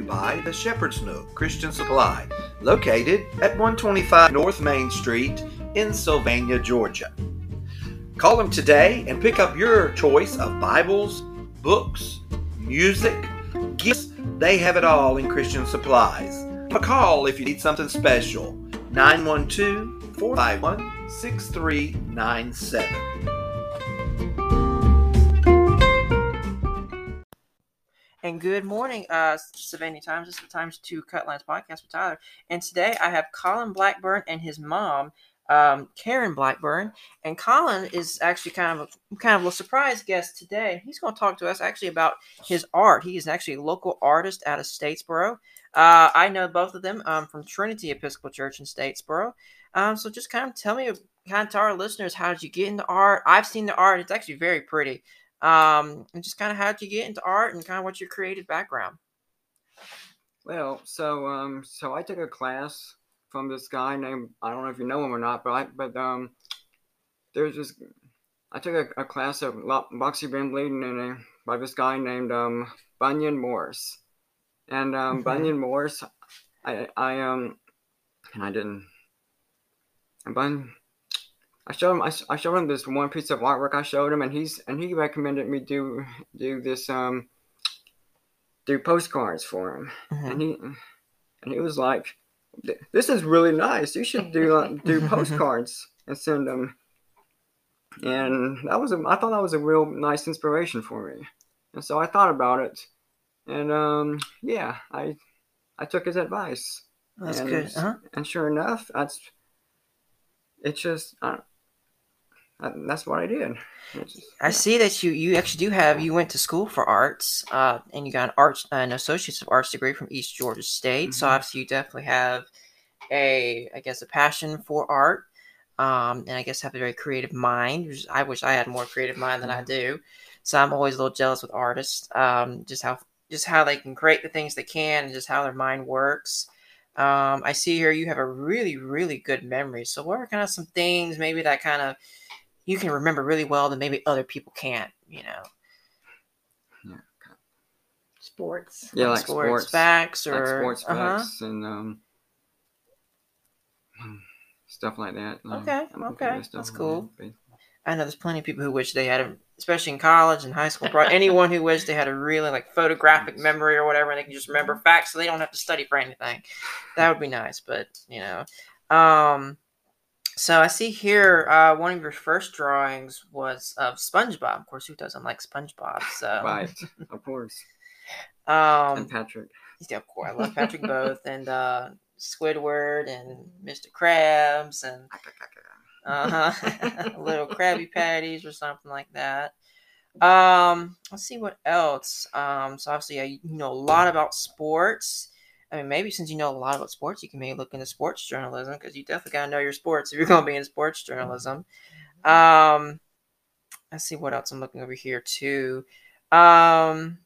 you by the Shepherd's Nook Christian Supply, located at 125 North Main Street in Sylvania, Georgia. Call them today and pick up your choice of Bibles, books, music, gifts. They have it all in Christian Supplies. A call if you need something special. 912 451 6397. And good morning, uh, Savannah Times. This is the Times 2 Cutlines podcast with Tyler. And today I have Collin Blackmon and his mom, um, Karen Blackmon. And Collin is actually kind of a, kind of a surprise guest today. He's going to talk to us actually about his art. He is actually a local artist out of Statesboro. Uh, I know both of them um, from Trinity Episcopal Church in Statesboro. Um, so just kind of tell me, kind of to our listeners, how did you get into art? I've seen the art; it's actually very pretty. Um, and just kind of how did you get into art, and kind of what's your creative background? Well, so um, so I took a class from this guy named I don't know if you know him or not, but I, but um, there's this I took a, a class of Boxy Brimley and by this guy named um Bunyan Morse, and um Mhm. Bunyan Morse, I I um, and I didn't, Bun. I showed him. I, I showed him this one piece of artwork. I showed him, and he's and he recommended me do do this um do postcards for him Mhm. and he and he was like, "This is really nice. You should do uh, do postcards and send them." And that was a, I thought that was a real nice inspiration for me, and so I thought about it, and um, yeah, I I took his advice, That's and, good. Uh-huh. and sure enough, that's it's just that- that's what I did. Just- I see that you you actually do have you went to school for arts, uh, and you got an arts an associate's of arts degree from East Georgia State. So Mhm. obviously you definitely have a I guess a passion for art, um, and I guess have a very creative mind. I wish I had more creative mind than I do. So I'm always a little jealous with artists, um, just how just how they can create the things they can, and just how their mind works. Um, I see here you have a really really good memory. So what are kind of some things maybe that kind of you can remember really well that maybe other people can't, you know. sports. yeah, like sports, sports, facts like or sports uh-huh. facts and um stuff like that. Um, Okay, I'm okay, that's cool. that, I know there's plenty of people who wish they had a, especially in college and high school. Probably anyone who wished they had a really like photographic memory or whatever, and they can just remember facts, so they don't have to study for anything. That would be nice, but you know. Um, so I see here uh, one of your first drawings was of SpongeBob. Of course, who doesn't like SpongeBob? So, right, of course. um, and Patrick. Yeah, of course. I love Patrick Both and uh, Squidward and Mr. Krabs and uh-huh, little Krabby Patties or something like that. Um, let's see what else. Um, so obviously, you know a lot about sports. I mean, maybe since you know a lot about sports, you can maybe look into sports journalism because you definitely gotta know your sports if you're gonna be in sports journalism. Um, let's see what else I'm looking over here too. Um,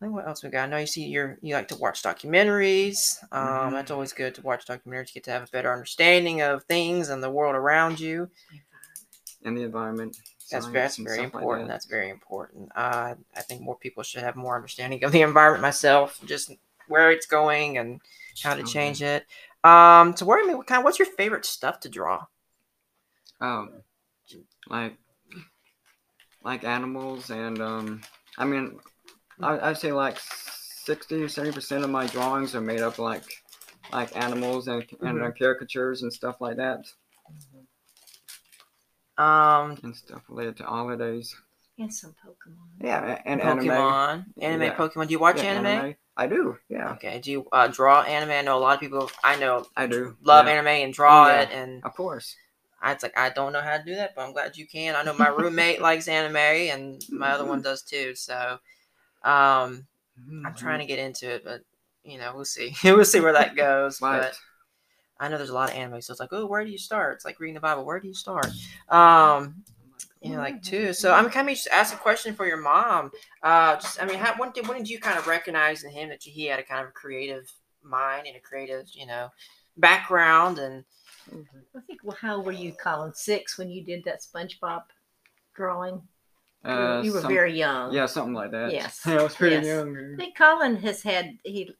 I think what else we got? I know you see you're you like to watch documentaries. Um, Mhm. That's always good to watch documentaries. You get to have a better understanding of things and the world around you. and the environment. That's science, that's very stuff like important. that. that's very important. Uh, I think more people should have more understanding of the environment myself, just where it's going and how to change it. Um, so, where I mean, what kind? What's your favorite stuff to draw? Um, like like animals and um, I mean, I I'd say like sixty or seventy percent of my drawings are made up like like animals and and uh, caricatures and stuff like that Um, and stuff related to holidays. And some Pokemon. Yeah, and. Pokemon, anime, Yeah. Pokemon. Do you watch Yeah, anime? I do. Yeah, Okay. Do you uh, draw anime? I know a lot of people. I know I do. love yeah. anime and draw Oh, yeah. it, and Of course. I it's like I don't know how to do that, but I'm glad you can. I know my roommate likes anime, and my other one does too. So, um, I'm trying to get into it, but you know, we'll see. we'll see where that goes. Right. But I know there's a lot of anime, so it's like, oh, where do you start? It's like reading the Bible. Where do you start? Um, you know, like too. So I'm kind of just ask a question for your mom. Uh, just I mean, how when did when did you kind of recognize in him that he had a kind of creative mind and a creative, you know, background and I think, well, how were you, Collin? Six when you did that SpongeBob drawing? You were- Uh, you were some- very young. Yeah, something like that. Yes. Yeah, I was pretty Yes. young. I think Collin has had he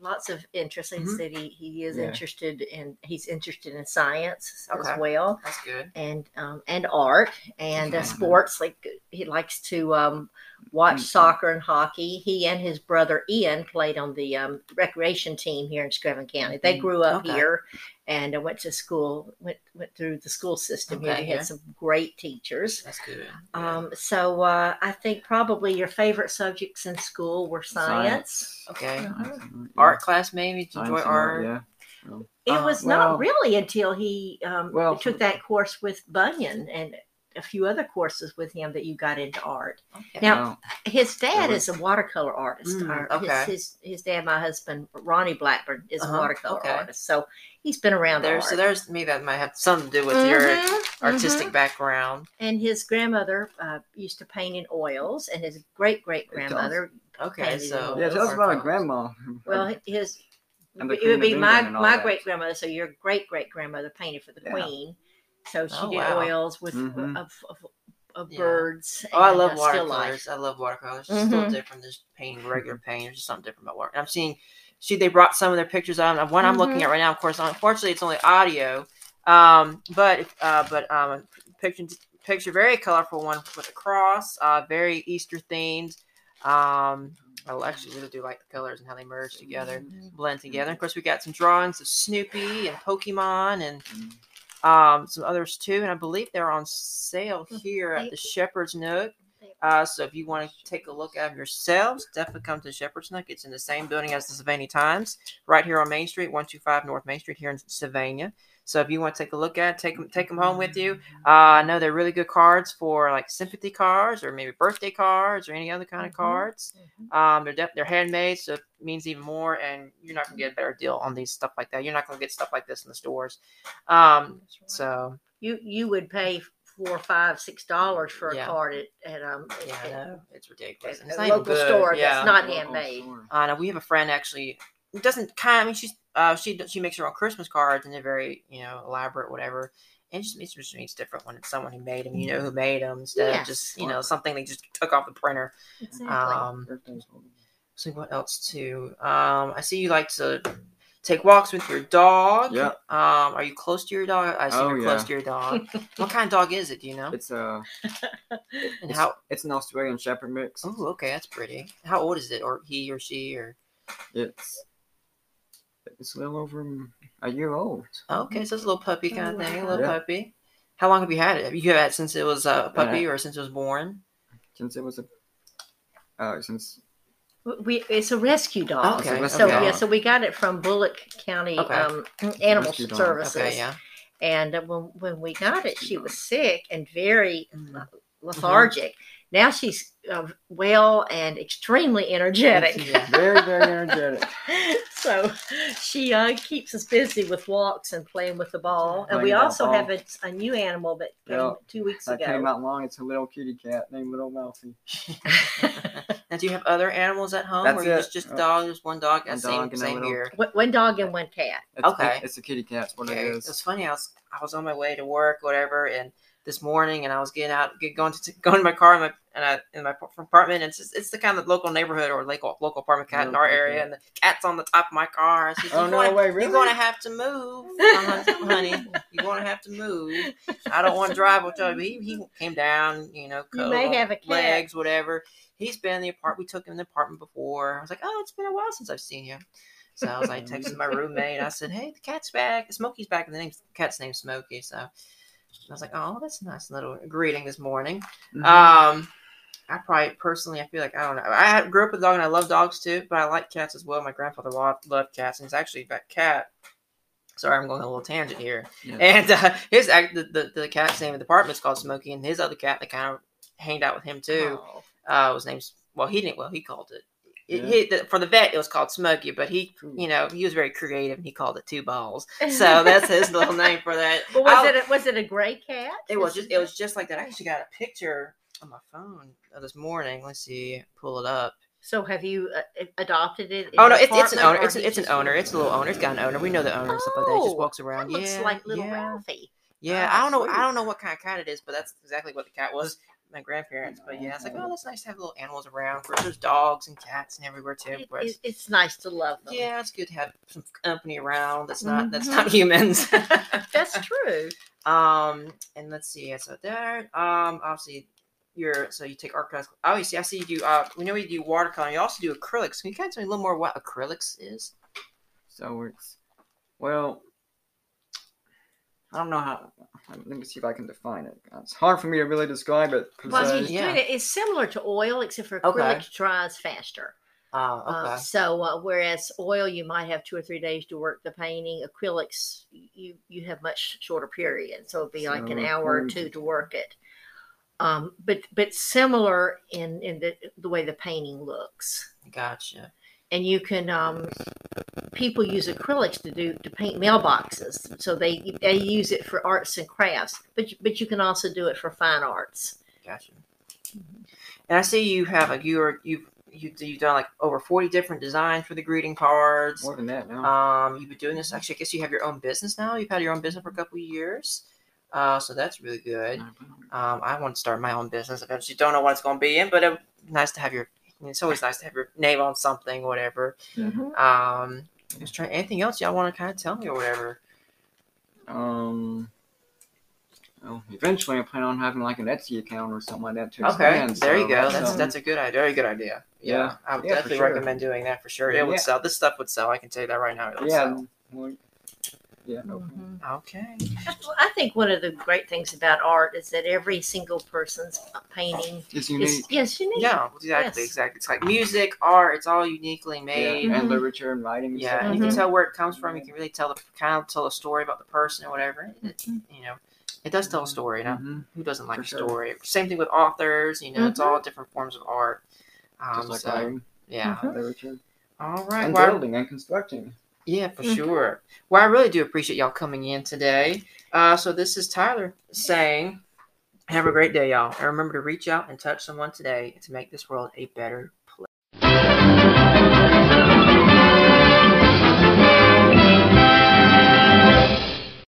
lots of interests. He Mhm. said he, he is Yeah. interested in he's interested in science Okay. as well That's good. and um, and art and uh, sports. Like he likes to um, watch Mhm. soccer and hockey. He and his brother Ian played on the um, recreation team here in Screven County. They Mhm. grew up Okay. here and uh, went to school. went went through the school system here. Okay, They had yeah. some great teachers. That's good. Um, so uh, I think probably your favorite subjects in school were science. Okay. Absolutely. Art class, maybe. Do you enjoy art? Yeah. It Uh, was well- not really until he um, Well, took that course with Bunyan and a few other courses with him that you got into art. Okay. Now- Well, His dad is a watercolor artist. Mm, Or okay. his, his his dad, my husband, Ronnie Blackmon, is Uh-huh, a watercolor okay. artist. So he's been around there. so there's me that might have something to do with your Mhm, artistic mhm. background. And his grandmother uh, used to paint in oils, and his great great grandmother. Okay, so yeah, tell us about our grandma. Well, his it would be my England and all my great grandmother. So your great great grandmother painted for the Yeah. queen. So she Oh, did wow. oils with Mhm. of, of, of Yeah. birds. Oh, I love uh, watercolors. I love watercolors. It's still Mhm. different than just painting regular paint. There's just something different about water. I'm seeing, see, they brought some of their pictures on. One I'm looking Mhm. at right now, of course, unfortunately, it's only audio. Um, but uh, but um, picture picture very colorful one with a cross. Uh, very Easter themed. Um, I actually really do like the colors and how they merge together, blend together. Of course, we got some drawings of Snoopy and Pokemon and um, some others too. And I believe they're on sale here at the Shepherd's Nook. Uh, so if you want to take a look at them yourselves, definitely come to Shepherd's Nook. It's in the same building as the Savannah Times, right here on Main Street, 125 North Main Street here in Sylvania. So if you want to take a look at it, take them, take them home with you. Uh, I know they're really good cards for like sympathy cards or maybe birthday cards or any other kind of Mhm. cards. Um, they're def- they're handmade, so it means even more. And you're not gonna get a better deal on these stuff like that. You're not gonna get stuff like this in the stores. Um, so You you would pay four, five, six dollars for a Yeah. card at, at um yeah, at- know it's ridiculous. at it's a not local good. store Yeah. that's not handmade. sure. Uh, no, we have a friend actually. It doesn't kind. I mean, she's uh, she she makes her own Christmas cards and they're very you know elaborate, whatever. And it just it just means different when it's someone who made them. You know who made them instead Yes. of just you know something they just took off the printer. Exactly. Um, Birthdays see what else too. Um, I see you like to take walks with your dog. Yeah. Um, are you close to your dog? I assume Oh, you're close to your dog. what kind of dog is it? Do you know? It's a And it's, how? it's an Australian Shepherd mix. Oh, okay, that's pretty. How old is it, or he or she, or? It's it's a little over a year old. Okay, so it's a little puppy kind of Oh, thing, a little Yeah. puppy. How long have you had it? Have you had it since it was a puppy or since it was born? Since it was a uh, since we it's a rescue dog. Okay, It's So rescue yeah, so we got it from Bulloch County Okay. um, Animal Rescue. Services. Okay, yeah. And uh, when when we got it, she was sick and very Mhm. lethargic. Now she's uh, well and extremely energetic. Very very energetic. so she uh, keeps us busy with walks and playing with the ball. And we also ball. have a, a new animal that came Yeah. two weeks That ago. came out long. It's a little kitty cat named Little Mousy. now, do you have other animals at home, That's or it. just just Uh, dog, just one dog? one same dog and same little- here. One- One dog and one cat. It's, Okay. it- it's a kitty cat. That's what Okay. it It's funny. I was I was on my way to work, whatever, and this morning, and I was getting out, get, going to going to my car in my and I, in my apartment. And it's just, it's the kind of local neighborhood or local local apartment cat in our Okay. area, and the cat's on the top of my car. She's Oh "You're no gonna- way! You're gonna have to move, uh-huh, honey. You're gonna have to move. I don't want to drive with you. He, he came down, you know, You may have a cat. legs, whatever. He's been in the apartment. We took him in the apartment before. I was like, oh, it's been a while since I've seen you. So I was like, texting my roommate. I said, hey, the cat's back. Smokey's back. And the name's, the cat's name's Smokey. So I was like, oh, that's a nice little greeting this morning. Mhm. Um, I probably personally, I feel like I don't know. I grew up with a dog and I love dogs too, but I like cats as well. My grandfather loved, loved cats, and he's actually that cat. Sorry, I'm going a little tangent here. Yeah. And uh, his act, the, the the cat's name in the apartment is called Smokey, and his other cat that kind of hanged out with him too Oh. uh, was named. Well, he didn't. Well, he called it. It Yeah. he, the, for the vet, it was called Smokey, but he, you know, he was very creative and he called it Two Balls. So that's his little name for that. But was I'll- it a, was it a gray cat? it was just it was just like that. I actually got a picture on my phone uh, this morning. Let's see, pull it up. So have you uh, adopted it? in Oh no, it's it's an owner. or It's he it's an owner. It's a little owner. It's got an owner. We know the owner and stuff like that. He just Oh, walks around. That looks yeah, like little yeah. Ralphie. Yeah, Oh, I don't know. sweet. I don't know what kind of cat it is, but that's exactly what the cat was. My grandparents. But yeah, it's like, oh, that's nice to have little animals around. Of course, there's dogs and cats and everywhere too. It- But it- it's nice to love them. yeah, it's good to have some company around. That's not that's Mhm. not humans. That's true. Um, and let's see. So there. Um, obviously, you're so you take art class. Obviously, I see you do. Uh, we know you do watercolor. You also do acrylics. Can you kind of tell me a little more what acrylics is? So it's well, I don't know how. Let me see if I can define it. It's hard for me to really describe it. 'cause, Well, he's yeah. it. It's similar to oil, except for Okay. acrylic dries faster. Uh, okay. Uh, so uh, whereas oil, you might have two or three days to work the painting. Acrylics, you you have much shorter period. So it'd be like an hour or two to work it. Um, but but similar in in the the way the painting looks. gotcha. And you can um, people use acrylics to do to paint mailboxes so they they use it for arts and crafts but you- but you can also do it for fine arts Gotcha. And I see you have like you're you've you you've done like over forty different designs for the greeting cards. more than that now. Um, you've been doing this. Actually, I guess you have your own business now. You've had your own business for a couple of years. Uh, so that's really good. Um, I want to start my own business eventually. Don't know what it's going to be in, but it's nice to have your. It's always nice to have your name on something, whatever. Um, just trying anything else y'all want to kind of tell me or whatever. Um. Well, eventually, I plan on having like an Etsy account or something like that to Okay, expand. there you go. That's um, that's a good idea. Very good idea. Yeah, Yeah. I would Yeah, definitely sure. recommend doing that for sure. It would Yeah. sell. This stuff would sell. I can tell you that right now. It would yeah. sell. Well, yeah. Okay. Mhm. Okay. i think one of the great things about art is that every single person's painting It's unique. is yes unique Yeah, exactly, Yes. exactly. It's like music, art. It's all uniquely made. Yeah, made. and Mhm. literature and writing. and Yeah, stuff and like you can tell where it comes from. You can really tell the kind of tell a story about the person or whatever. It- you know, it does tell a story. You know, Mhm. who doesn't like For a sure. story? Same thing with authors. You know, it's all different forms of art. Um, Just like so, writing, yeah. Mhm. literature, All right. and Well, building and constructing. Yeah, for Mhm. sure. Well, I really do appreciate y'all coming in today. Uh, so this is Tyler saying, "Have a great day, y'all, and remember to reach out and touch someone today to make this world a better